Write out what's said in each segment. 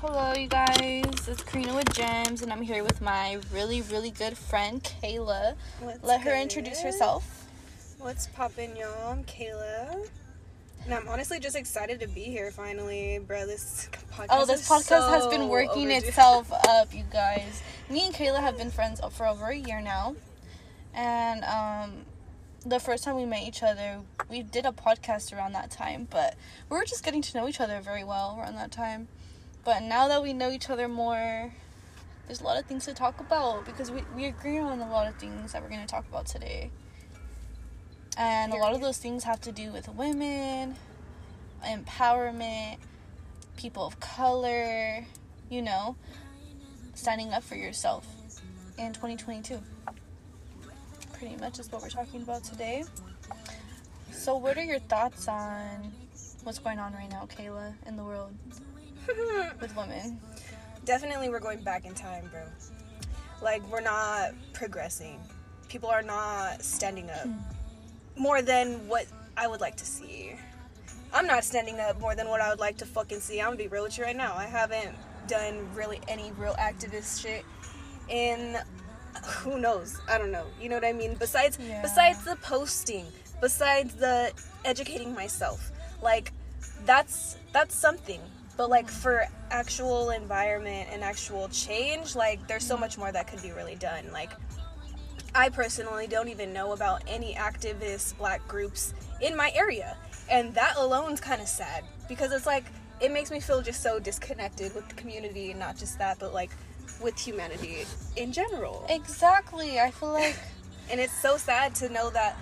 Hello, you guys. It's Karina with Gems, and I'm here with my really, really good friend Kayla. What's Let her good? introduce herself. What's poppin', y'all? I'm Kayla. And I'm honestly just excited to be here finally, bro. This podcast. Oh, this is podcast has been working overdue. itself up, you guys. Me and Kayla have been friends for over a year now, and um, the first time we met each other, we did a podcast around that time, but we were just getting to know each other very well around that time. But now that we know each other more, there's a lot of things to talk about because we, we agree on a lot of things that we're going to talk about today. And a lot of those things have to do with women, empowerment, people of color, you know, standing up for yourself in 2022. Pretty much is what we're talking about today. So, what are your thoughts on what's going on right now, Kayla, in the world with women? Definitely, we're going back in time, bro. Like, we're not progressing. People are not standing up more than what I would like to see. I'm not standing up more than what I would like to fucking see. I'm gonna be real with you right now. I haven't done really any real activist shit in who knows? I don't know. You know what I mean? Besides Yeah. besides the posting, besides the educating myself. Like that's that's something. But like for actual environment and actual change, like there's so much more that could be really done. Like I personally don't even know about any activist black groups in my area. And that alone's kind of sad because it's like it makes me feel just so disconnected with the community and not just that, but like with humanity in general. Exactly. I feel like And it's so sad to know that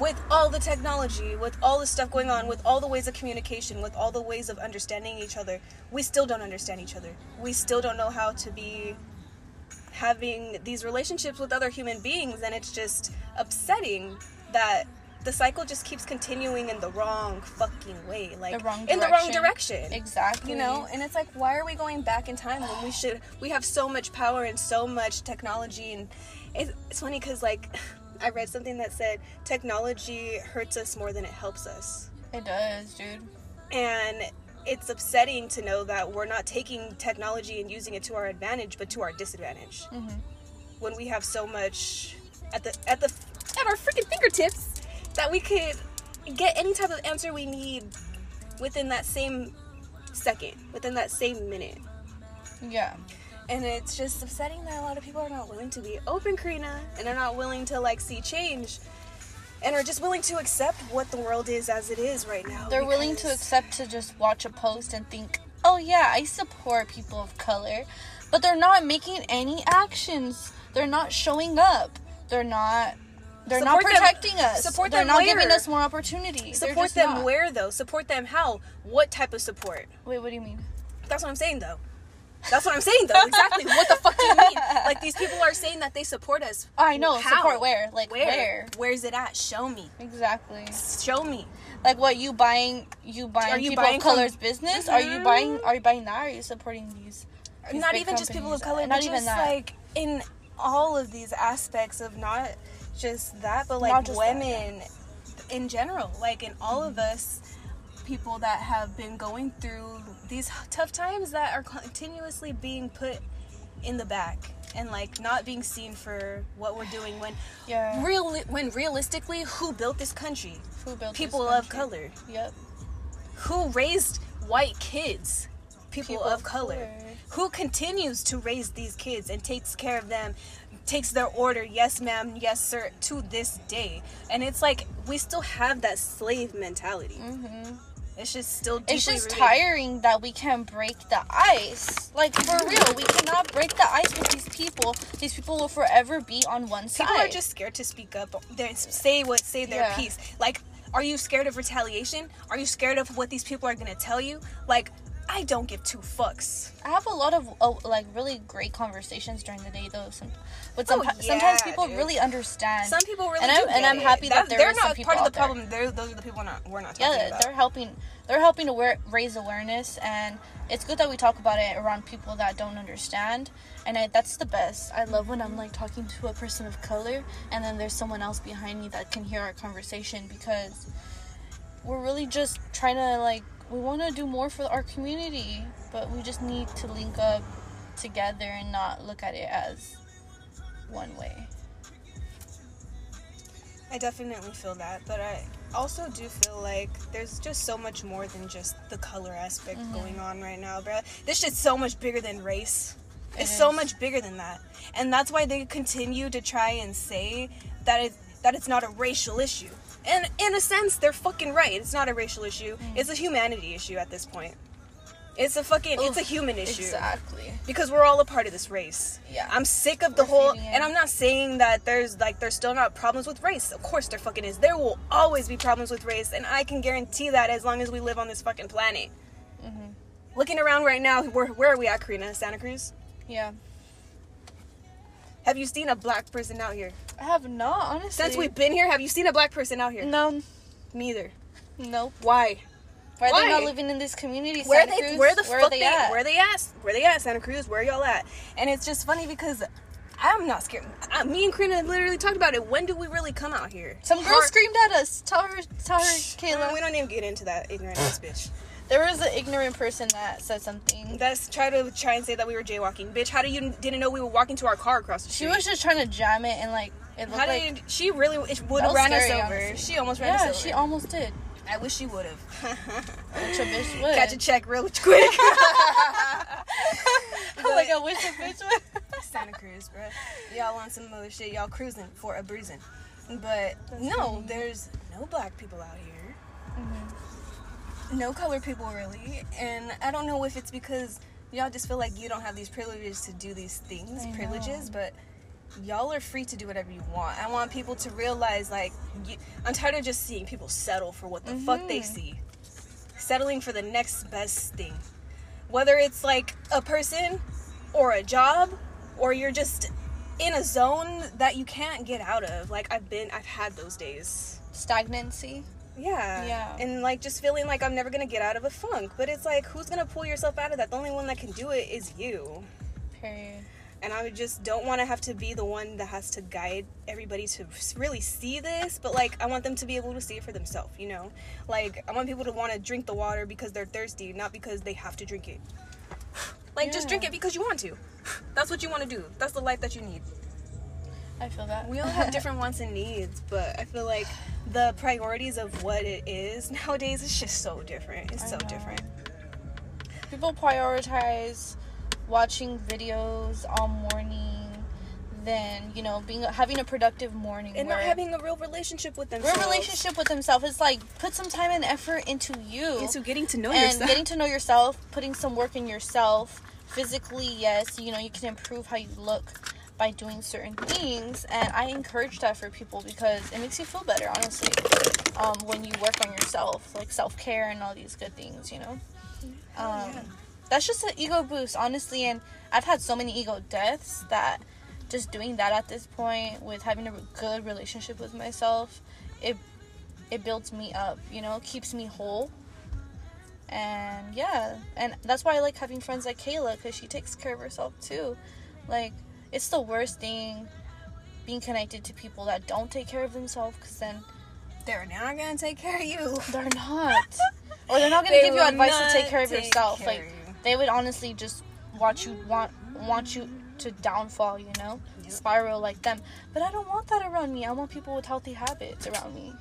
with all the technology, with all the stuff going on, with all the ways of communication, with all the ways of understanding each other, we still don't understand each other. We still don't know how to be having these relationships with other human beings, and it's just upsetting that the cycle just keeps continuing in the wrong fucking way, like The wrong in the wrong direction. exactly. You know, and it's like, why are we going back in time when we should? We have so much power and so much technology, and it's, it's funny because like I read something that said technology hurts us more than it helps us, it does, dude. and it's upsetting to know that we're not taking technology and using it to our advantage, but to our disadvantage. Mhm. When we have so much at the at the at our freaking fingertips that we could get any type of answer we need within that same second, within that same minute. Yeah. And it's just upsetting that a lot of people are not willing to be open, Karina, and are not willing to like see change, and are just willing to accept what the world is as it is right now. They're willing to accept to just watch a post and think, oh yeah, I support people of color. But they're not making any actions. They're not showing up. They're not. They're Support not them- protecting us. support they're them not where? giving us more opportunities. They're Support them not. where though? Support them how? What type of support? Wait, what do you mean? That's what I'm saying though. That's what I'm saying though. Exactly. what the fuck do you mean? Like these people are saying that they support us. I know. How? Support where? Like Where? where? Where's it at? Show me. Exactly. Show me. Like what you buying? You buying Are you people buying of color's business? Are you Mhm. buying? Are you buying that? Are you supporting these? these not even just people of color, Not but even just that. like in all of these aspects of not just that, but like just that, women in general, like in all of us, people that have been going through these tough times that are continuously being put in the back and like not being seen for what we're doing when Yeah. real when realistically who built this country Who built this people of color Yep. who raised white kids people, People of, of color. color. who continues to raise these kids and takes care of them takes their order yes ma'am yes sir to this day and it's like we still have that slave mentality hmm it's just still deeply It's just rooted. tiring that we can't break the ice. Like for real, we cannot break the ice with these people. These people will forever be on one side. people are just scared to speak up they say what say their Yeah. piece like are you scared of retaliation are you scared of what these people are going to tell you like i don't give two fucks I have a lot of uh, like really great conversations during the day though. Some, but some, Oh, sometimes people dude. really understand. some people really And do I'm- and I'm happy that there they're not part of the problem they're, those are the people not, we're not talking yeah, about they're helping. They're helping to wear, raise awareness, and it's good that we talk about it around people that don't understand. And I, that's the best. I love when I'm like talking to a person of color, and then there's someone else behind me that can hear our conversation because we're really just trying to like we want to do more for our community, but we just need to link up together and not look at it as one way. I definitely feel that, but I also do feel like there's just so much more than just the color aspect Mhm. going on right now, bro. This shit's so much bigger than race. It It's so much bigger than that, and that's why they continue to try and say that it that it's not a racial issue. And in a sense, they're fucking right. It's not a racial issue. Mm. It's a humanity issue at this point. It's a fucking it's a human issue Exactly. because we're all a part of this race. Yeah. I'm sick of the We're whole and I'm not saying that there's like there's still not problems with race. Of course there fucking is. There will always be problems with race and I can guarantee that as long as we live on this fucking planet. hmm Looking around right now, where where are we at, Karina? Santa Cruz? Yeah. Have you seen a black person out here? I have not, honestly. Since we've been here, have you seen a black person out here? No. Neither. Nope. Why? Why, are they not living in this community? Where Santa they Cruz? where the where fuck are they, they at? where they at? Where they at, Santa Cruz? Where y'all at? And it's just funny because I'm not scared. I, me and Karina literally talked about it. When do we really come out here? Some girl screamed at us. Tell her, tell her, Kayla. We don't even get into that ignorant ass bitch. There was an ignorant person that said something. That's try to try and say that we were jaywalking, bitch. How do you didn't know we were walking to our car across the street? She was just trying to jam it and like it looked How like. did you, she really it would have ran us over? honestly. She almost ran yeah, us over. she almost did. I wish she would have. Which a bitch would. Catch a check real quick. like I wish a bitch would. Santa Cruz, bro. Y'all want some other shit. Y'all cruising for a bruising. But That's no, funny. there's no black people out here. Mhm. No color people really. And I don't know if it's because y'all just feel like you don't have these privileges to do these things, I privileges, know. but y'all are free to do whatever you want. I want people to realize like you, I'm tired of just seeing people settle for what the fuck they Mhm. see. Settling for the next best thing. Whether it's like a person or a job or you're just in a zone that you can't get out of. Like I've been I've had those days. Stagnancy. Yeah. Yeah. And like just feeling like I'm never gonna get out of a funk. But it's like who's gonna pull yourself out of that? The only one that can do it is you. Period. And I just don't want to have to be the one that has to guide everybody to really see this, but like I want them to be able to see it for themselves, you know? Like I want people to want to drink the water because they're thirsty, not because they have to drink it. Like just drink it because you want to. That's what you want to do. That's the life that you need. I feel that. We all have different wants and needs, but I feel like the priorities of what it is nowadays is just so different. It's I so know. different. People prioritize watching videos all morning than you know being having a productive morning And not having a real relationship with them. real relationship with himself. It's like put some time and effort into you. Into getting to know and yourself. getting to know yourself, putting some work in yourself. Physically, yes, you know, you can improve how you look by doing certain things. And I encourage that for people because it makes you feel better, honestly. Um, when you work on yourself, like self care and all these good things, you know? Um, yeah. That's just an ego boost, honestly. And I've had so many ego deaths that just doing that at this point with having a good relationship with myself, it it builds me up, you know, keeps me whole. And yeah, and that's why I like having friends like Kayla because she takes care of herself too. Like, it's the worst thing being connected to people that don't take care of themselves because then They're not gonna take care of you. they're not. or they're not going to give you advice to take care of yourself. care Like. They would honestly just want you want want you to downfall, you know, Yep. spiral like them. But I don't want that around me. I want people with healthy habits around me.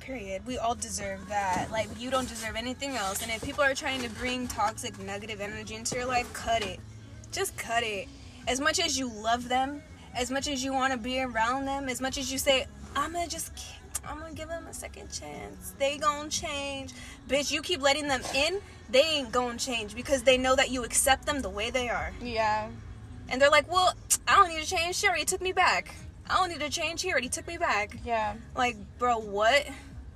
Period. We all deserve that. Like you don't deserve anything else. And if people are trying to bring toxic, negative energy into your life, cut it. Just cut it. As much as you love them, as much as you want to be around them, as much as you say, I'm gonna just, I'm gonna give them a second chance. They gonna change, bitch. You keep letting them in, they ain't gonna change because they know that you accept them the way they are. Yeah. And they're like, well, I don't need to change. She already took me back. I don't need to change. He already took me back. Yeah. Like, bro, what?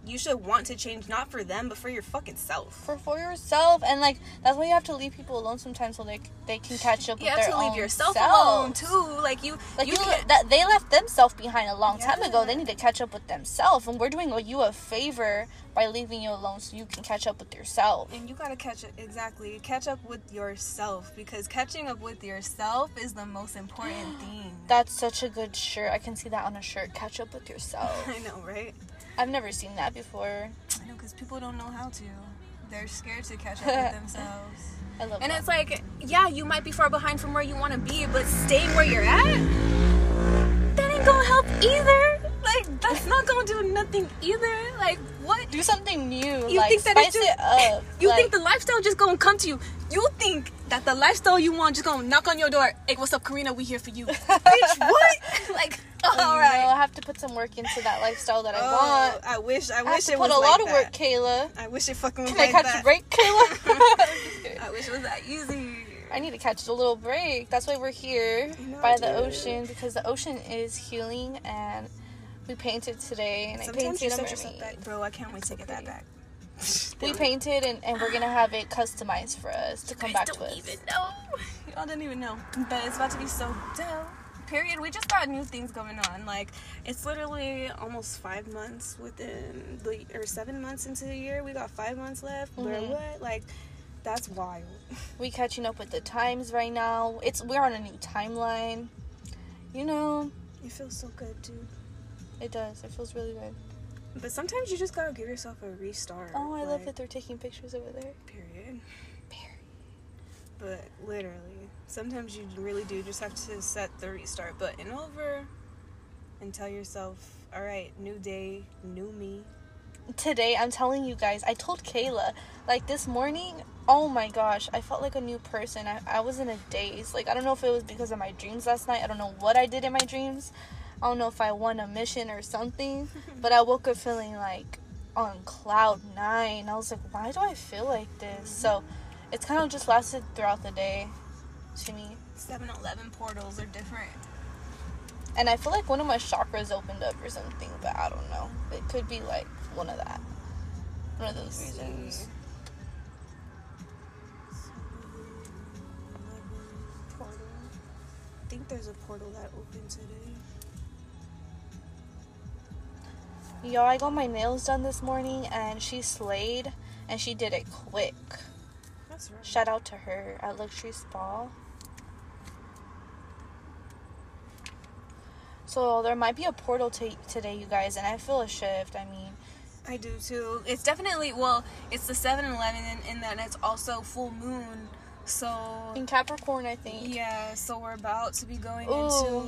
You should want to change not for them, but for your fucking self. For for yourself and like that's why you have to leave people alone sometimes so they they can catch up You with have their to leave yourself selves. alone too. Like you, Like you you, can't. that they left themselves behind a long time ago. They need to catch up with themselves, and we're doing you a favor by leaving you alone so you can catch up with yourself. and you gotta catch it exactly. Catch up with yourself because catching up with yourself is the most important thing. That's such a good shirt. I can see that on a shirt. Catch up with yourself. I know, right? I've never seen that before. I know because people don't know how to. They're scared to catch up with themselves. I love And that. it's like, yeah, you might be far behind from where you want to be, but staying where you're at, that ain't gonna help either. Like, that's not gonna do nothing either. Like, what? do something new. You like, think that spice it's just, it up. You like, think the lifestyle just gonna come to you? You think that the lifestyle you want just gonna knock on your door? Hey, what's up, Karina? We here for you. Bitch, what? Like, all you know. I have to put some work into that lifestyle that I Oh, want. I wish. I I wish it put was a like lot of work, Kayla. I wish it fucking was Can I like catch that. a break, Kayla? I wish it was that easy. I need to catch a little break. That's why we're here I know, by the ocean because the ocean is healing and we painted today and Sometimes I you painted a set yourself mermaid. back, bro. I can't wait to get that back. We painted and, and we're gonna have it customized for us to come You back to don't us. even know. Y'all don't even know. But it's about to be so dope. Period. We just got new things going on. Like it's literally almost five months within the or seven months into the year. We got five months left. Mhm. what? Like that's wild. We catching up with the times right now. It's we're on a new timeline. You know, It feels so good, dude. it does. It feels really good. But sometimes you just gotta give yourself a restart. Oh, I love that they're taking pictures over there. Period. Period. But literally, sometimes you really do just have to set the restart button over and tell yourself, all right, new day, new me. today i'm telling you guys i told kayla like this morning oh my gosh i felt like a new person. I, I was in a daze. Like i don't know if it was because of my dreams last night. I don't know what i did in my dreams. I don't know if i won a mission or something but i woke up feeling like on cloud nine. I was like why do i feel like this? So it's kind of just lasted throughout the day to me 7 Eleven portals are different. and i feel like one of my chakras opened up or something but i don't know it could be like one of that one of those reasons Portal. I think there's a portal that opened today. Yo, I got my nails done this morning and she slayed and she did it quick. That's right. Shout out to her at Luxury Spa. So there might be a portal to today, you guys, and I feel a shift. I mean, I do too. It's definitely, well, it's the 7 Eleven and, and then it's also full moon. So, in Capricorn, I think yeah, so we're about to be going Ooh. into.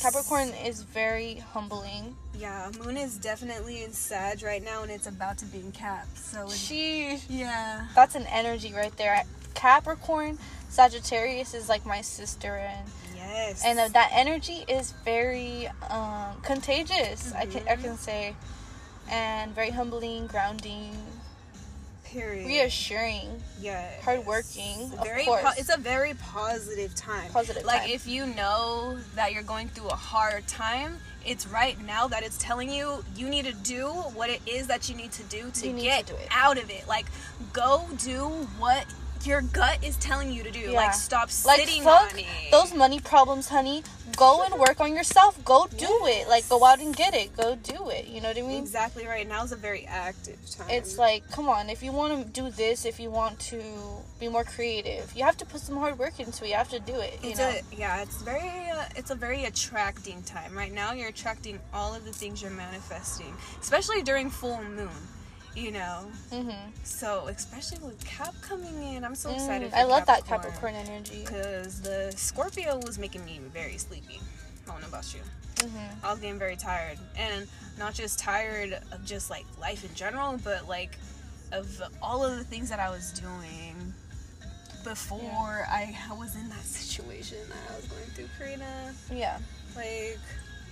Capricorn is very humbling. Yeah, moon is definitely in Sag right now and it's about to be in Cap. So, She, yeah. that's an energy right there. Capricorn, Sagittarius is like my sister, and Yes. and uh, that energy is very um, contagious. I can I Mhm. can say, and very humbling, grounding, Period. reassuring, Yeah. hardworking. Of Very course, po- it's a very positive time. Positive Like time. if you know that you're going through a hard time, it's right now that it's telling you you need to do what it is that you need to do to You get to do out of it. Like go do what your gut is telling you to do. Yeah. Like stop like sitting fuck on it. those money problems, honey. Go and work on yourself. Go do it. Like go out and get it. Go do it. You know what I mean? exactly right. Now is a very active time. It's like, come on, if you want to do this, if you want to be more creative, you have to put some hard work into it. You have to do it. You It's know? a yeah. It's very. Uh, it's a very attracting time right now. You're attracting all of the things you're manifesting, especially during full moon. You know, mm-hmm. so especially with Cap coming in, I'm so excited. Mm, for I love that Capricorn energy. because the Scorpio was making me very sleepy. I don't know about you. Mm-hmm. I was getting very tired, and not just tired of just like life in general, but like of all of the things that I was doing before I was in that situation that I was going through, Karina. Yeah. Like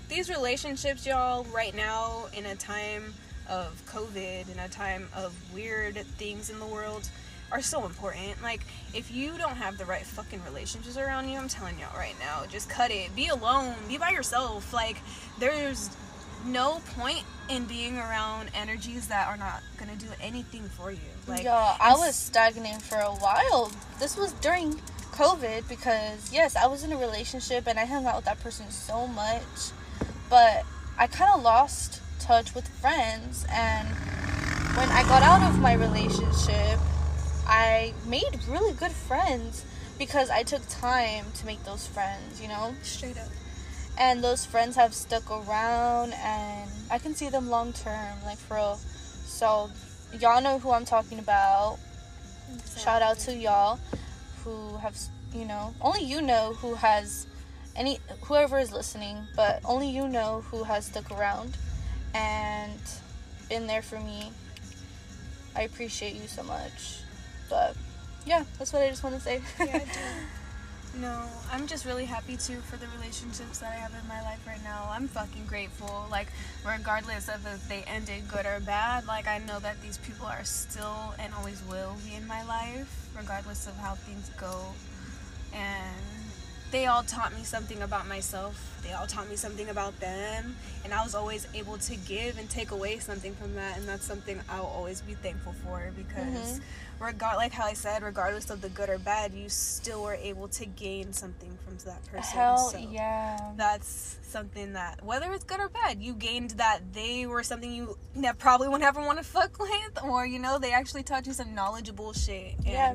these relationships, y'all, right now in a time of COVID, in a time of weird things in the world, are so important. Like, if you don't have the right fucking relationships around you, I'm telling y'all right now, just cut it. Be alone. Be by yourself. Like, there's no point in being around energies that are not gonna do anything for you. Like, yeah, I was stagnant for a while. This was during COVID because yes, I was in a relationship and I hung out with that person so much, but I kind of lost touch with friends. And when I got out of my relationship, I made really good friends because I took time to make those friends. You know. straight up. and those friends have stuck around and i can see them long term like for real so y'all know who I'm talking about. Shout out to y'all who have, you know, only you know who has any whoever is listening, but only you know who has stuck around and been there for me. I appreciate you so much. But yeah, that's what I just want to say. Yeah, No, I'm just really happy too for the relationships that I have in my life right now. I'm fucking grateful. Like, regardless of if they ended good or bad, like, I know that these people are still and always will be in my life, regardless of how things go. And they all taught me something about myself. They all taught me something about them. And I was always able to give and take away something from that. And that's something I'll always be thankful for because, Mhm. regard like how I said, regardless of the good or bad, you still were able to gain something from that person. Hell So yeah. That's something that, whether it's good or bad, you gained that they were something you probably would never want to fuck with, or you know, they actually taught you some knowledgeable shit. And Yeah.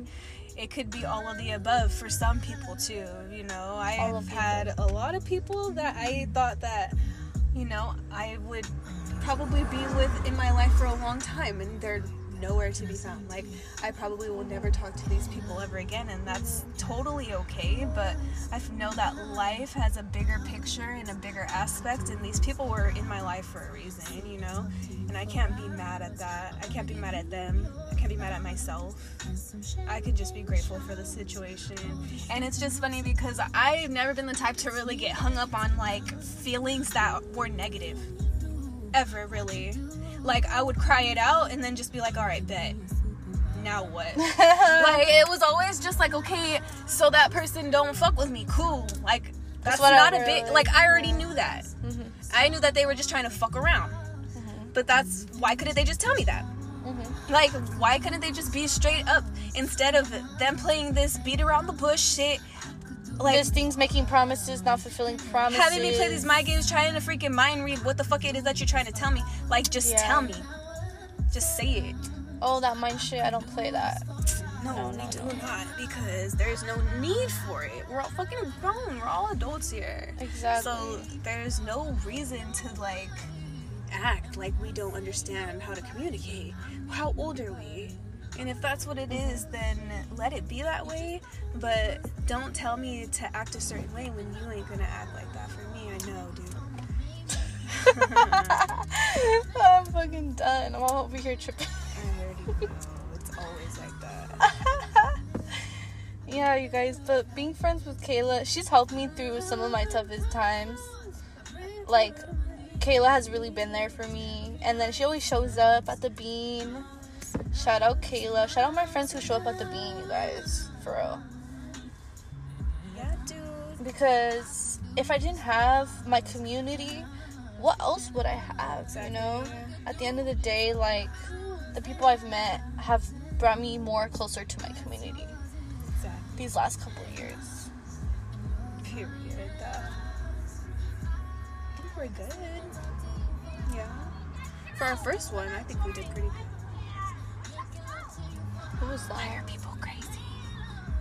It could be all of the above for some people too. You know, I've had a lot of people that I thought that, you know, I would probably be with in my life for a long time, and they're nowhere to be found. Like, I probably will never talk to these people ever again, and that's totally okay. But I know that life has a bigger picture and a bigger aspect, and these people were in my life for a reason, you know? And I can't be mad at that. I can't be mad at them. I can't be mad at myself. I could just be grateful for the situation. And it's just funny because I've never been the type to really get hung up on like feelings that were negative. Ever really. Like I would cry it out and then just be like, alright, bet. Now what? like it was always just like, okay, so that person don't fuck with me. Cool. Like that's, what I not a big like I already yeah. knew that. Mhm. I knew that they were just trying to fuck around. Mhm. But that's why couldn't they just tell me that? Mhm. Like, why couldn't they just be straight up instead of them playing this beat around the bush shit? Like, There's things making promises, not fulfilling promises. having me play these mind games, trying to freaking mind read what the fuck it is that you're trying to tell me. Like, just Yeah. tell me. Just say it. Oh, that mind shit. I don't play that. No, No, we no, do no. not because there's no need for it. We're all fucking grown. We're all adults here. Exactly. So there's no reason to like act like we don't understand how to communicate. How old are we? And if that's what it is, then let it be that way. But don't tell me to act a certain way when you ain't gonna act like that for me. I know, dude. I'm fucking done. I'm all over here tripping. I already know. It's always like that. yeah, you guys, but being friends with Kayla, she's helped me through some of my toughest times. Like, Kayla has really been there for me. And then she always shows up at the beam. Shout out Kayla. Shout out my friends who show up at the bean, you guys. For real. Yeah, dude. Because if I didn't have my community, what else would I have, you know? At the end of the day, like, the people I've met have brought me more closer to my community Exactly. these last couple years. Period. Uh, I think we're good. Yeah. For our first one, I think we did pretty good. Who was Why are people crazy?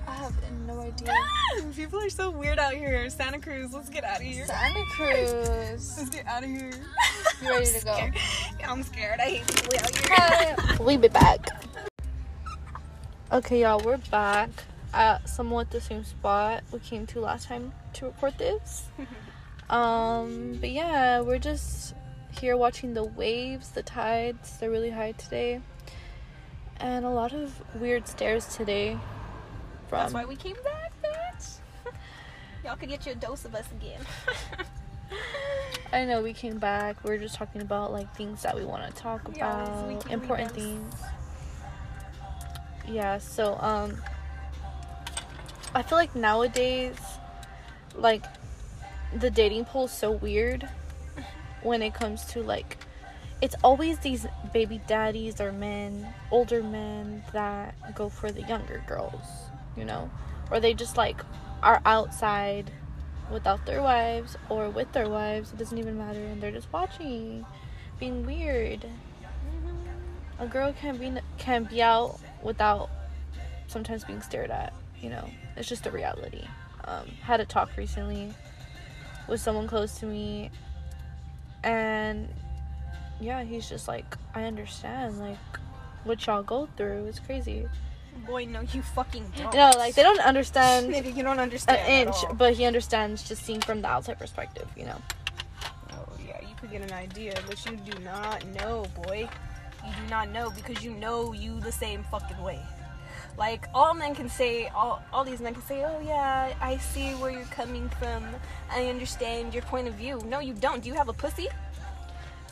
I have no idea. people are so weird out here. Santa Cruz, let's get out of here. Santa Cruz. Let's get out of here. You ready I'm to go? scared. Yeah, I'm scared. I hate people out here. We'll be back. Okay, y'all, we're back at somewhat the same spot we came to last time to record this. Um, but yeah, we're just here watching the waves, the tides. They're really high today, and a lot of weird stares today. From That's why we came back, bitch. Y'all could get you a dose of us again. I know we came back. We are just talking about like things that we want to talk about, important things. Yeah. So um, I feel like nowadays, like, the dating pool is so weird when it comes to like, it's always these baby daddies or men, older men that go for the younger girls, you know, or they just like are outside without their wives or with their wives. It doesn't even matter, and they're just watching, being weird. A girl can be can be out without sometimes being stared at. You know, it's just a reality. Um, had a talk recently with someone close to me, and yeah, he's just like, I understand. Like, what y'all go through. It's crazy. Boy, no, you fucking don't. No, like they don't understand Nigga, you don't an understand. at inch, but he understands just seeing from the outside perspective. You know. Oh, yeah, you could get an idea, but you do not know, boy. You do not know because you know you the same fucking way. Like all men can say, all all these men can say, "Oh yeah, I see where you're coming from. I understand your point of view." No, you don't. Do you have a pussy?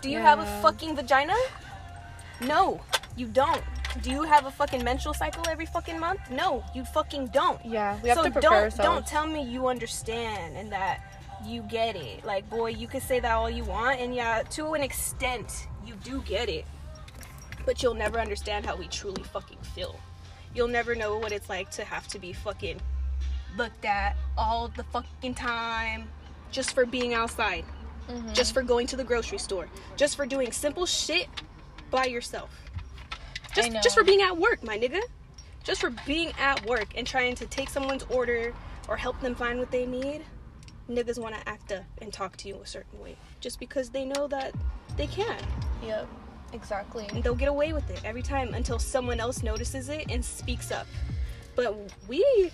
Do you have a Yeah. fucking vagina? No, you don't. Do you have a fucking menstrual cycle every fucking month? No, you fucking don't Yeah, we have so to prepare don't ourselves. don't tell me you understand and that you get it. Like boy, you can say that all you want, and yeah, to an extent, you do get it. But you'll never understand how we truly fucking feel. You'll never know what it's like to have to be fucking looked at all the fucking time just for being outside, Mhm. just for going to the grocery store, just for doing simple shit by yourself. Just just for being at work, my nigga. Just for being at work and trying to take someone's order or help them find what they need. Niggas want to act up and talk to you a certain way just because they know that they can. Yep. Exactly. And they'll get away with it every time until someone else notices it and speaks up. But we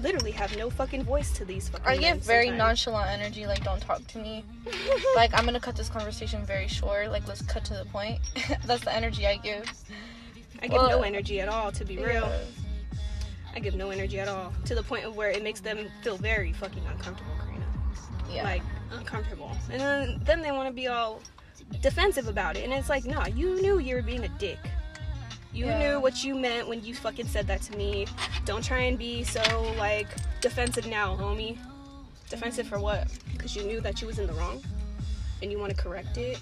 literally have no fucking voice to these fucking I give very sometimes. nonchalant energy. Like, don't talk to me. like, I'm gonna cut this conversation very short. Like, let's cut to the point. That's the energy I give. I give no energy at all, to be real. I give no energy at all. To the point of where it makes them feel very fucking uncomfortable, Karina. Yeah. Like, uncomfortable. And then, then they want to be all defensive about it. And it's like, nah, you knew you were being a dick. You Yeah. knew what you meant when you fucking said that to me. Don't try and be so, like, defensive now, homie. Defensive for what? Because you knew that you was in the wrong? And you want to correct it?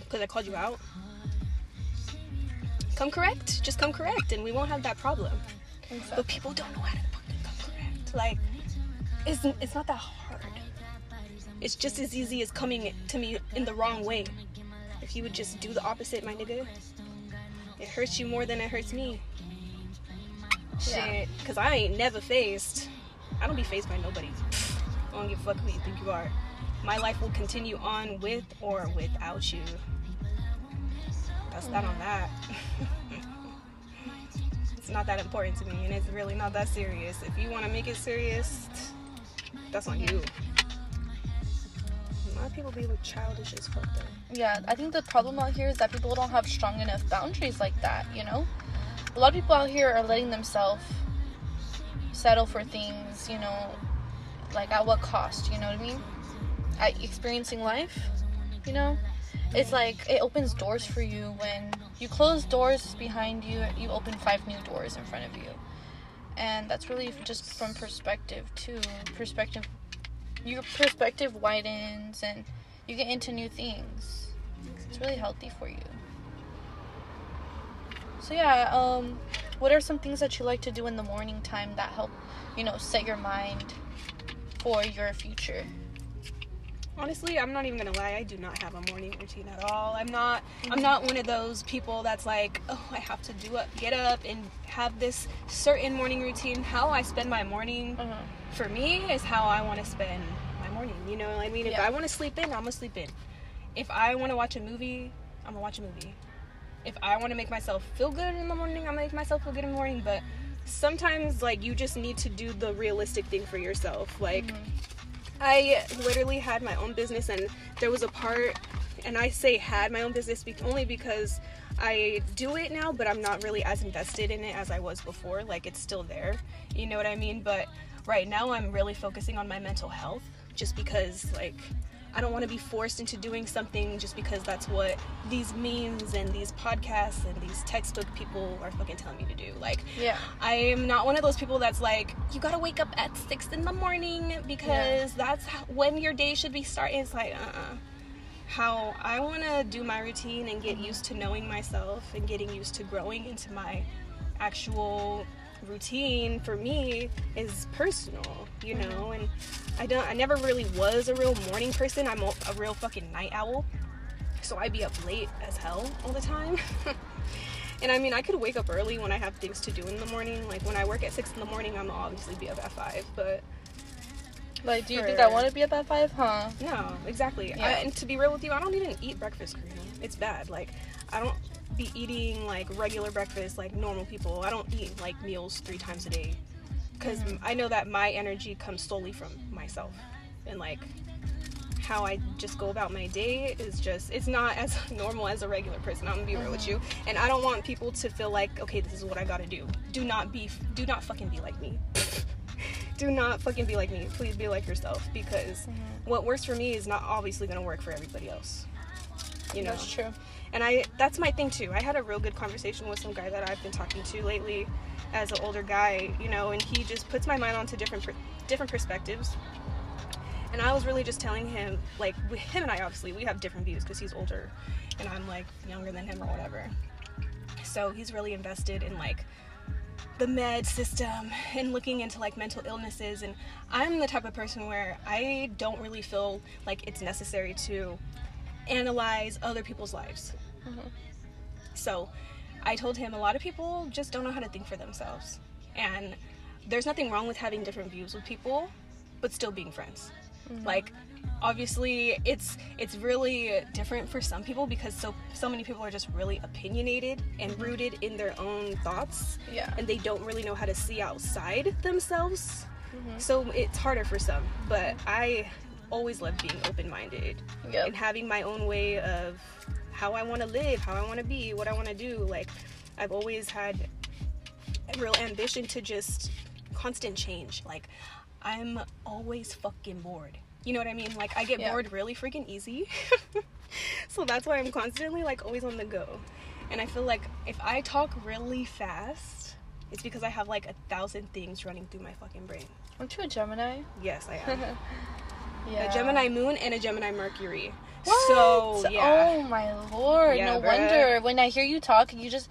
Because I called you out? Come correct. Just come correct, and we won't have that problem. But people don't know how to fucking come correct. Like, it's, it's not that hard. It's just as easy as coming to me in the wrong way. If you would just do the opposite, my nigga, it hurts you more than it hurts me. Yeah. Shit, because I ain't never phased. I don't be phased by nobody. I don't give a fuck who you think you are. My life will continue on with or without you. That's that on that. it's not that important to me, and it's really not that serious. If you want to make it serious, that's on you. Lot of people be with childish as fuck though. Yeah, I think the problem out here is that people don't have strong enough boundaries like that, you know? A lot of people out here are letting themselves settle for things, you know, like at what cost, you know what I mean? At experiencing life, you know? It's like it opens doors for you when you close doors behind you, you open five new doors in front of you. And that's really just from perspective too. Perspective your perspective widens and you get into new things. It's really healthy for you. So yeah, um, what are some things that you like to do in the morning time that help, you know, set your mind for your future? Honestly, I'm not even gonna lie. I do not have a morning routine at all. I'm not. I'm not one of those people that's like, oh, I have to do up, get up, and have this certain morning routine. How I spend my morning Uh-huh. for me is how I want to spend my morning. You know I mean? If Yeah. I want to sleep in, I'm gonna sleep in. If I want to watch a movie, I'm gonna watch a movie. If I want to make myself feel good in the morning, I'm gonna make myself feel good in the morning. But sometimes, like, you just need to do the realistic thing for yourself. Like, I literally had my own business, and there was a part, and I say had my own business be- only because I do it now, but I'm not really as invested in it as I was before. Like, it's still there, you know what I mean? But right now, I'm really focusing on my mental health just because, like, I don't want to be forced into doing something just because that's what these memes and these podcasts and these textbook people are fucking telling me to do. Like, Yeah. I am not one of those people that's like, you gotta wake up at six in the morning because that's how, when your day should be starting. It's like, uh uh How I wanna do my routine and get used to knowing myself and getting used to growing into my actual routine for me is personal, you know? And I don't, I never really was a real morning person. I'm a, a real fucking night owl. So I be up late as hell all the time. And I mean, I could wake up early when I have things to do in the morning. Like when I work at six in the morning, I'm obviously be up at five. But Like, do you think I want to be up at five? Huh? no, exactly. Yeah. I, and to be real with you, I don't even eat breakfast. It's bad. Like I don't be eating like regular breakfast like normal people. I don't eat like meals three times a day because mm-hmm. I know that my energy comes solely from myself and like how I just go about my day is just it's not as normal as a regular person. I'm gonna be real with mm-hmm. you, and I don't want people to feel like okay, this is what I gotta do. Do not be, do not fucking be like me. do not fucking be like me. Please be like yourself because mm-hmm. what works for me is not obviously gonna work for everybody else. You know, That's true. And I that's my thing too. I had a real good conversation with some guy that I've been talking to lately as an older guy, you know, and he just puts my mind onto different per- different perspectives. And I was really just telling him like with him and I obviously we have different views because he's older and I'm like younger than him or whatever. So he's really invested in like the med system and looking into like mental illnesses and I'm the type of person where I don't really feel like it's necessary to analyze other people's lives. Uh-huh. So I told him a lot of people just don't know how to think for themselves. And there's nothing wrong with having different views with people, but still being friends. Mm-hmm. Like obviously it's it's really different for some people because so so many people are just really opinionated and rooted in their own thoughts Yeah. and they don't really know how to see outside themselves. Mm-hmm. So it's harder for some, but I always love being open-minded Yep. and having my own way of how I want to live, how I want to be, what I want to do. Like I've always had a real ambition to just constant change. Like I'm always fucking bored. You know what I mean? Like I get Yeah. bored really freaking easy. so that's why I'm constantly like always on the go. And I feel like if I talk really fast, it's because I have like a thousand things running through my fucking brain. Aren't you a Gemini? Yes, I am. Yeah. A Gemini moon and a Gemini Mercury. What? So yeah. Oh my lord! Yeah, no bruh. wonder when I hear you talk, you just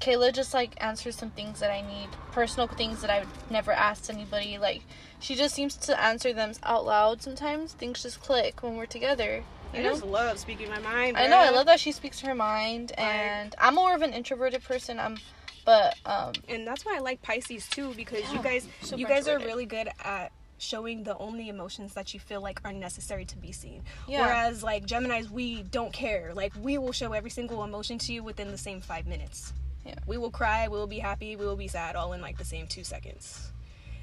Kayla just like answers some things that I need, personal things that I've never asked anybody. Like she just seems to answer them out loud. Sometimes things just click when we're together. You I know. just love speaking my mind. I know. I love that she speaks her mind, Like- and I'm more of an introverted person. I'm, but um, and that's why I like Pisces too because you guys you guys are really good at showing the only emotions that you feel like are necessary to be seen. Yeah. Whereas like Geminis we don't care. Like we will show every single emotion to you within the same 5 minutes. Yeah. We will cry, we will be happy, we will be sad all in like the same 2 seconds.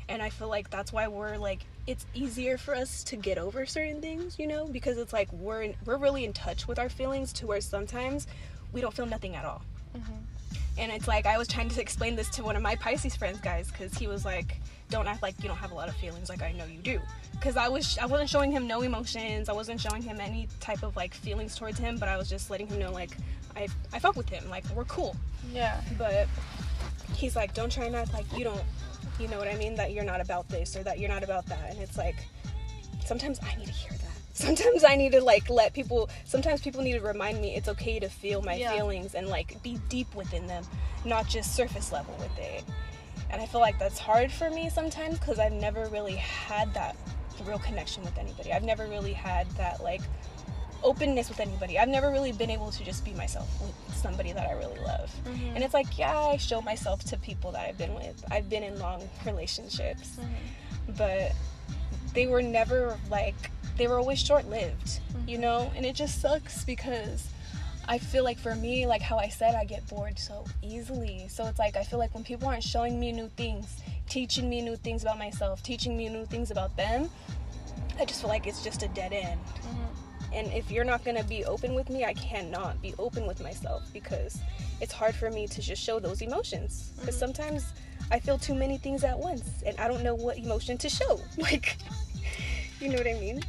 And I feel like that's why we're like it's easier for us to get over certain things, you know, because it's like we're in, we're really in touch with our feelings to where sometimes we don't feel nothing at all. Mm-hmm. And it's like I was trying to explain this to one of my Pisces friends, guys, because he was like, "Don't act like you don't have a lot of feelings, like I know you do." Because I was, I wasn't showing him no emotions. I wasn't showing him any type of like feelings towards him, but I was just letting him know like I, I fuck with him, like we're cool. yeah, But he's like, "Don't try and act like you don't, you know what I mean? That you're not about this or that you're not about that." And it's like, sometimes I need to hear that. Sometimes I need to like let people. Sometimes people need to remind me it's okay to feel my Yeah. feelings and like be deep within them, not just surface level with it. And I feel like that's hard for me sometimes because I've never really had that real connection with anybody. I've never really had that like openness with anybody. I've never really been able to just be myself with somebody that I really love. Mm-hmm. And it's like, yeah, I show myself to people that I've been with. I've been in long relationships, mm-hmm. but they were never like they were always short-lived, you mm-hmm. know? And it just sucks because I feel like for me, like how I said, I get bored so easily. So it's like I feel like when people aren't showing me new things, teaching me new things about myself, teaching me new things about them, I just feel like it's just a dead end. Mm-hmm. And if you're not gonna be open with me, I cannot be open with myself because it's hard for me to just show those emotions. Because mm-hmm. sometimes I feel too many things at once and I don't know what emotion to show. Like, you know what I mean?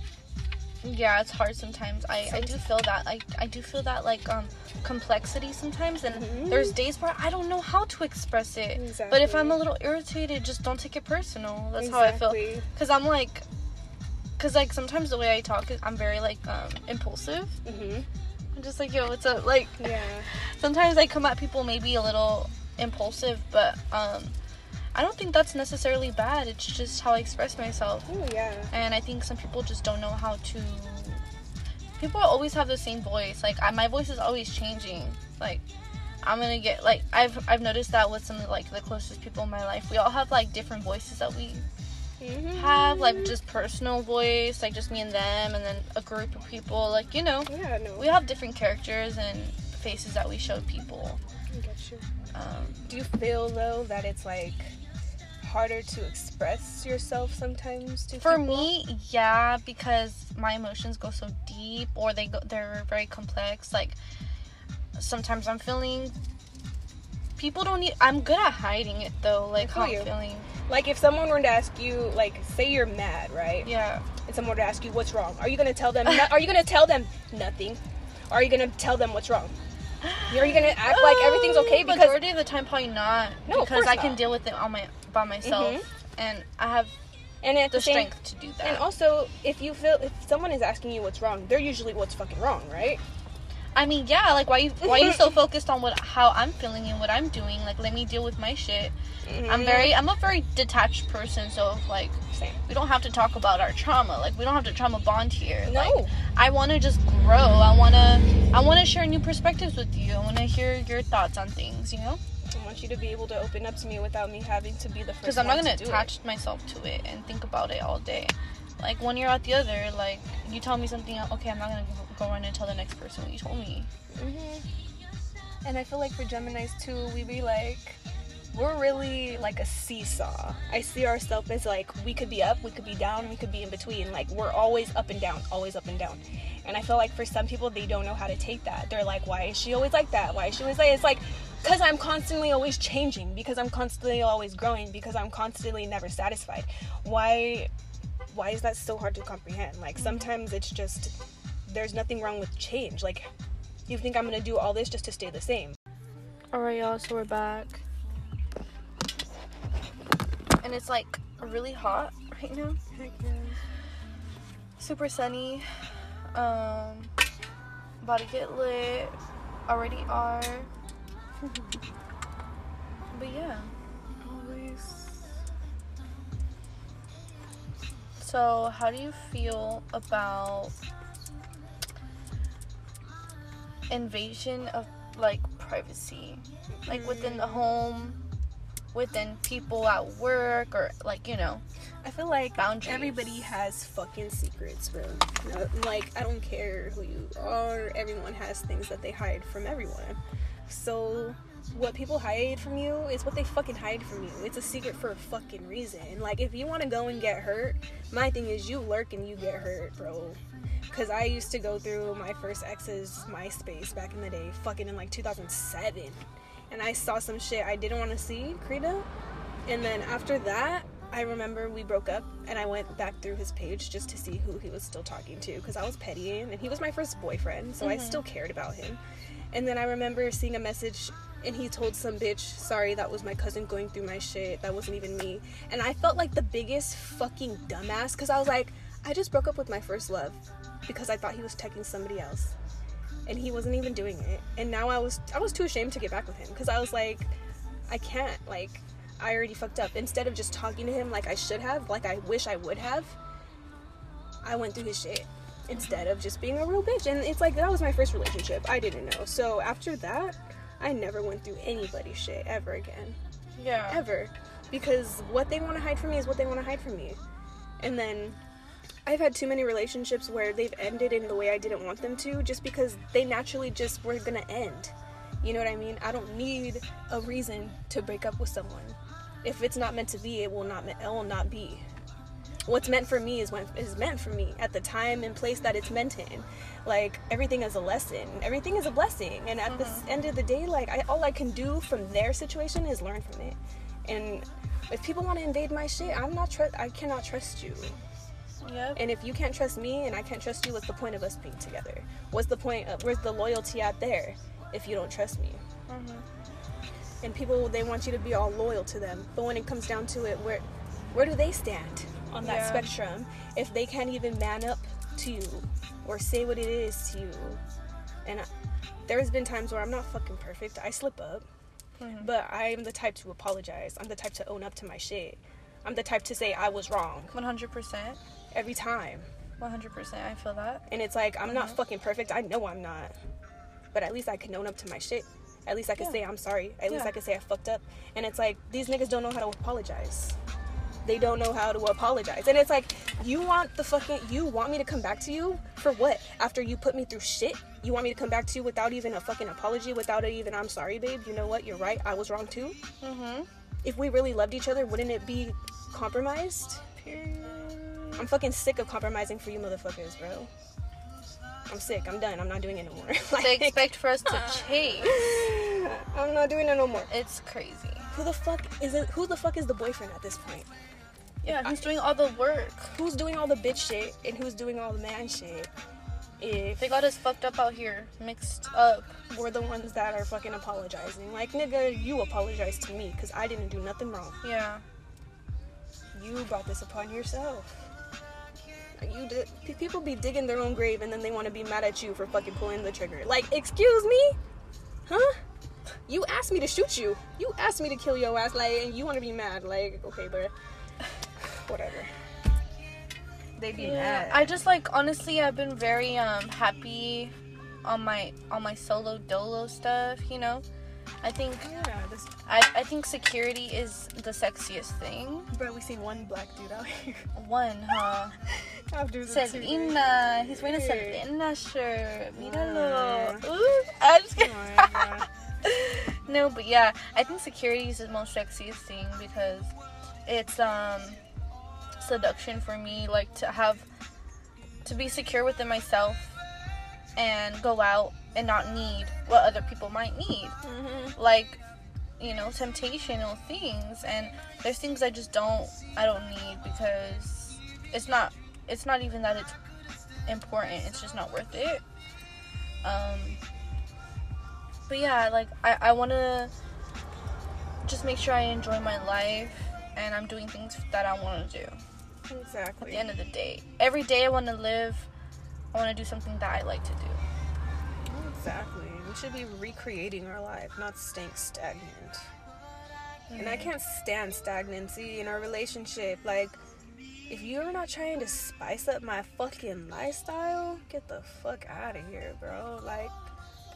Yeah. It's hard sometimes. I I do feel that. I I do feel that like um complexity sometimes, and Mhm. there's days where I don't know how to express it. But if I'm a little irritated, just don't take it personal. That's how I feel. Cause I'm like, cause like sometimes the way I talk, I'm very like um impulsive. mm-hmm. I'm just like yo, what's up? Like Yeah. sometimes I come at people maybe a little impulsive, but um I don't think that's necessarily bad. It's just how I express myself. Oh yeah. And I think some people just don't know how to. People always have the same voice. Like I, my voice is always changing. Like I'm gonna get like I've I've noticed that with some of like the closest people in my life. We all have like different voices that we Mhm. have, like just personal voice, like just me and them, and then a group of people. Like you know, Yeah. No. we have different characters and faces that we show people. I get you. Um, Do you feel though that it's like harder to express yourself sometimes to for people? me, yeah, because my emotions go so deep, or they go they're very complex. Like sometimes I'm feeling. People don't need. I'm good at hiding it though, like how I'm you. feeling. Like if someone were to ask you, like, say you're mad, right? Yeah. And someone were to ask you what's wrong, are you gonna tell them? no- are you gonna tell them nothing? Or are you gonna tell them what's wrong? You are you gonna act like everything's okay because majority of the time probably not. No, because I can not. deal with it on my by myself, Mhm. and I have and at the the same, strength to do that. And also, if you feel if someone is asking you what's wrong, they're usually what's fucking wrong, right? I mean, yeah, like why you why you so focused on what how I'm feeling and what I'm doing? Like let me deal with my shit. I'm mm-hmm. very I'm a very detached person, so like Same. we don't have to talk about our trauma. Like we don't have to trauma bond here. No. Like I want to just grow. I want to I want to share new perspectives with you. I want to hear your thoughts on things, you know? I want you to be able to open up to me without me having to be the first. Cuz I'm not going to attach myself to it and think about it all day. Like one year out the other, like you tell me something, okay, I'm not to go run and tell the next person what you told me. it. hmm And I feel like for Gemini's too, we be like, we're really like a seesaw. I see ourselves as like we could be up, we could be down, we could be in between. Like we're always up and down, always up and down. And I feel like for some people, they don't know how to take that. They're like, why is she always like that? Why is she always like? It's like because I'm constantly always changing, because I'm constantly always growing, because I'm constantly never satisfied. Why? Why is that so hard to comprehend? Like sometimes it's just there's nothing wrong with change. Like you think I'm gonna do all this just to stay the same? Alright, y'all, so we're back. And it's like really hot right now. Super sunny. Um, about to get lit. Already are. but yeah. Always. So, how do you feel about invasion of like privacy? Like within the mm. home, within people at work, or like, you know. I feel like Boundaries. everybody has fucking secrets, bro. Like I don't care who you are. Everyone has things that they hide from everyone. So what people hide from you is what they fucking hide from you. It's a secret for a fucking reason. Like if you want to go and get hurt, my thing is you lurk and you get hurt, bro. Cause I used to go through my first ex's MySpace back in the day, fucking in like 2007, and I saw some shit I didn't want to see, Krita. And then after that, I remember we broke up, and I went back through his page just to see who he was still talking to, because I was pettying, and he was my first boyfriend, so I mm-hmm. still cared about him. And then I remember seeing a message, and he told some bitch, "Sorry, that was my cousin going through my shit. That wasn't even me." And I felt like the biggest fucking dumbass, because I was like, I just broke up with my first love, because I thought he was texting somebody else, and he wasn't even doing it. And now I was, I was too ashamed to get back with him, because I was like, I can't, like. I already fucked up. Instead of just talking to him like I should have, like I wish I would have, I went through his shit instead of just being a real bitch. And it's like that was my first relationship. I didn't know. So after that, I never went through anybody's shit ever again. Yeah. Ever. Because what they want to hide from me is what they want to hide from me. And then I've had too many relationships where they've ended in the way I didn't want them to just because they naturally just were gonna end. You know what I mean? I don't need a reason to break up with someone. If it's not meant to be, it will not it will not be. What's meant for me is when is meant for me at the time and place that it's meant in. Like everything is a lesson. Everything is a blessing. And at the end of the day, like I, all I can do from their situation is learn from it. And if people want to invade my shit, I'm not trust. I cannot trust you. Yep. And if you can't trust me and I can't trust you, what's the point of us being together? What's the point? Of, where's the loyalty out there if you don't trust me? Mm-hmm. And people they want you to be all loyal to them, but when it comes down to it, where where do they stand on that Yeah. spectrum if they can't even man up to you or say what it is to you? And I, there's been times where I'm not fucking perfect. I slip up, Mhm. but I'm the type to apologize. I'm the type to own up to my shit. I'm the type to say I was wrong 100%. every time. 100%. I feel that. And it's like I'm not Mhm. fucking perfect. I know I'm not. But at least I can own up to my shit. At least I can Yeah. say I'm sorry. At least I can say I fucked up. And it's like these niggas don't know how to apologize. They don't know how to apologize. And it's like, you want the fucking, you want me to come back to you for what? After you put me through shit? You want me to come back to you without even a fucking apology, without it even, I'm sorry, babe. You know what? You're right. I was wrong too. Mm-hmm. If we really loved each other, wouldn't it be compromised? Period. I'm fucking sick of compromising for you motherfuckers, bro. I'm sick. I'm done. I'm not doing it no more. They expect for us to change. I'm not doing it no more. It's crazy. Who the fuck is it? Who the fuck is the boyfriend at this point? Yeah, who's doing all the work? Who's doing all the bitch shit and who's doing all the man shit? If They got us fucked up out here, mixed up. we're the ones that are fucking apologizing, like nigga, you apologize to me because I didn't do nothing wrong. Yeah. You brought this upon yourself. You did. People be digging their own grave and then they want to be mad at you for fucking pulling the trigger. Like, excuse me, huh? You asked me to shoot you. You asked me to kill your ass. Like, and you want to be mad? Like, okay, but whatever. They be Yeah. mad. I just like honestly I've been very um happy on my on my solo dolo stuff, you know? I think yeah, this, I, I think security is the sexiest thing. bro. We see one black dude out here One, huh? after the. Selena. He's wearing a. Selena shirt. Míralo. Ooh, I'm just kidding. no, but yeah, I think security is the most sexiest thing because it's um seduction for me, like to have to be secure within myself and go out and not need what other people might need. Mhm. Like, you know, temptational things and there's things I just don't I don't need because it's not it's not even that it's important, it's just not worth it. Um but yeah, like I, I wanna just make sure I enjoy my life and I'm doing things that I wanna do at the end of the day. Every day I wanna live I wanna do something that I like to do. Exactly. We should be recreating our life, not staying stagnant. And I mm-hmm. can't stand stagnancy in our relationship. Like, if you're not trying to spice up my fucking lifestyle, get the fuck out of here, bro. Like,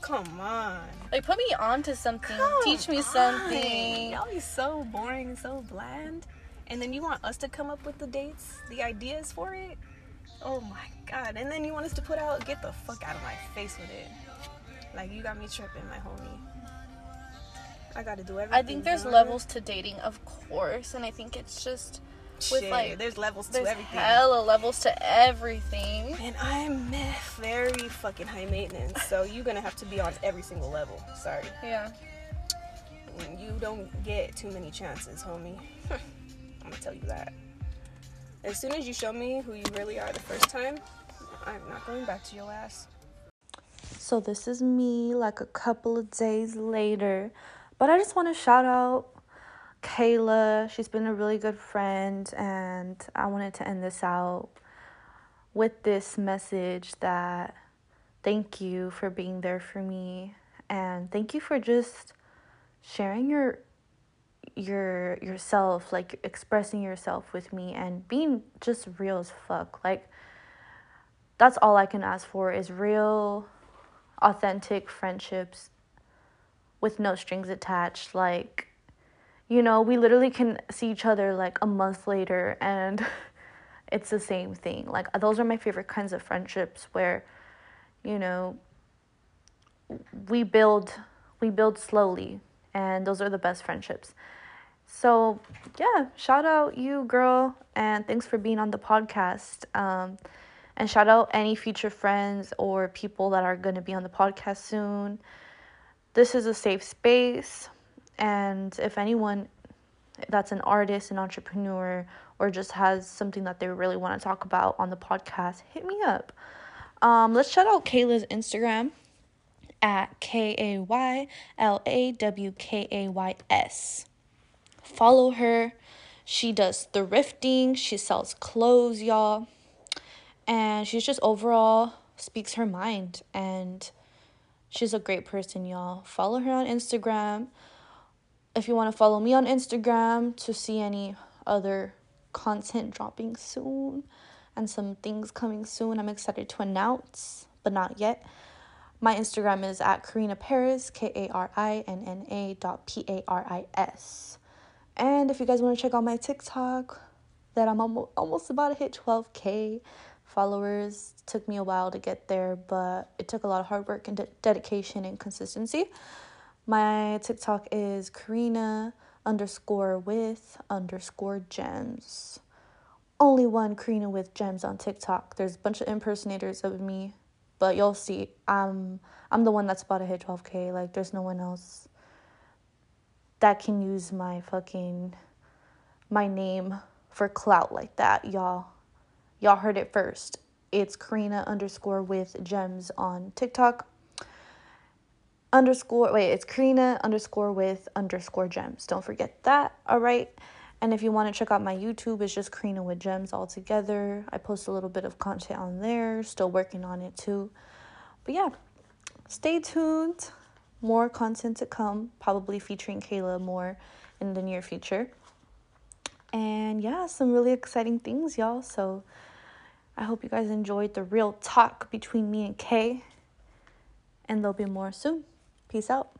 come on. Like put me on to something. Come Teach me on. something. Y'all be so boring and so bland. And then you want us to come up with the dates, the ideas for it? Oh my god. And then you want us to put out, get the fuck out of my face with it. Like, you got me tripping, my homie. I gotta do everything. I think there's levels to dating, of course, and I think it's just with, Shit, like, there's levels to there's everything. hella levels to everything. And I'm very fucking high maintenance, so you're gonna have to be on every single level. Sorry. Yeah. You don't get too many chances, homie. Gonna tell you that. As soon as you show me who you really are the first time, I'm not going back to your ass. So this is me like a couple of days later. But I just want to shout out Kayla. She's been a really good friend and I wanted to end this out with this message that thank you for being there for me and thank you for just sharing your your yourself like expressing yourself with me and being just real as fuck like that's all I can ask for is real authentic friendships with no strings attached like you know we literally can see each other like a month later and it's the same thing. Like those are my favorite kinds of friendships where you know we build we build slowly and those are the best friendships so yeah shout out you girl and thanks for being on the podcast. Um, and shout out any future friends or people that are going to be on the podcast soon. This is a safe space and if anyone that's an artist an entrepreneur or just has something that they really want to talk about on the podcast hit me up. Um, let's shout out kayla's instagram at k-a-y-l-a-w-k-a-y-s follow her. She does thrifting. She sells clothes y'all. And she's just overall speaks her mind. And she's a great person y'all. Follow her on instagram. If you want to follow me on instagram to see any other content dropping soon and some things coming soon i'm excited to announce but not yet. My instagram is at karina paris k-a-r-i-n-n-a dot p-a-r-i-s and if you guys want to check out my tiktok that I'm almost, about to hit 12k followers. Took me a while to get there, but it took a lot of hard work and de- dedication and consistency. My TikTok is Karina underscore with underscore gems. Only one Karina with gems on TikTok. There's a bunch of impersonators of me, but you'll see. I'm I'm the one that's about to hit 12k. Like there's no one else that can use my fucking my name for clout like that, y'all. Y'all heard it first. It's Karina underscore with gems on TikTok. Underscore, wait, it's Karina underscore with underscore gems. Don't forget that, all right? And if you want to check out my YouTube, it's just Karina with gems all together. I post a little bit of content on there, still working on it too. But yeah, stay tuned. More content to come, probably featuring Kayla more in the near future. And yeah, some really exciting things, y'all. So I hope you guys enjoyed the real talk between me and Kay. And there'll be more soon. Peace out.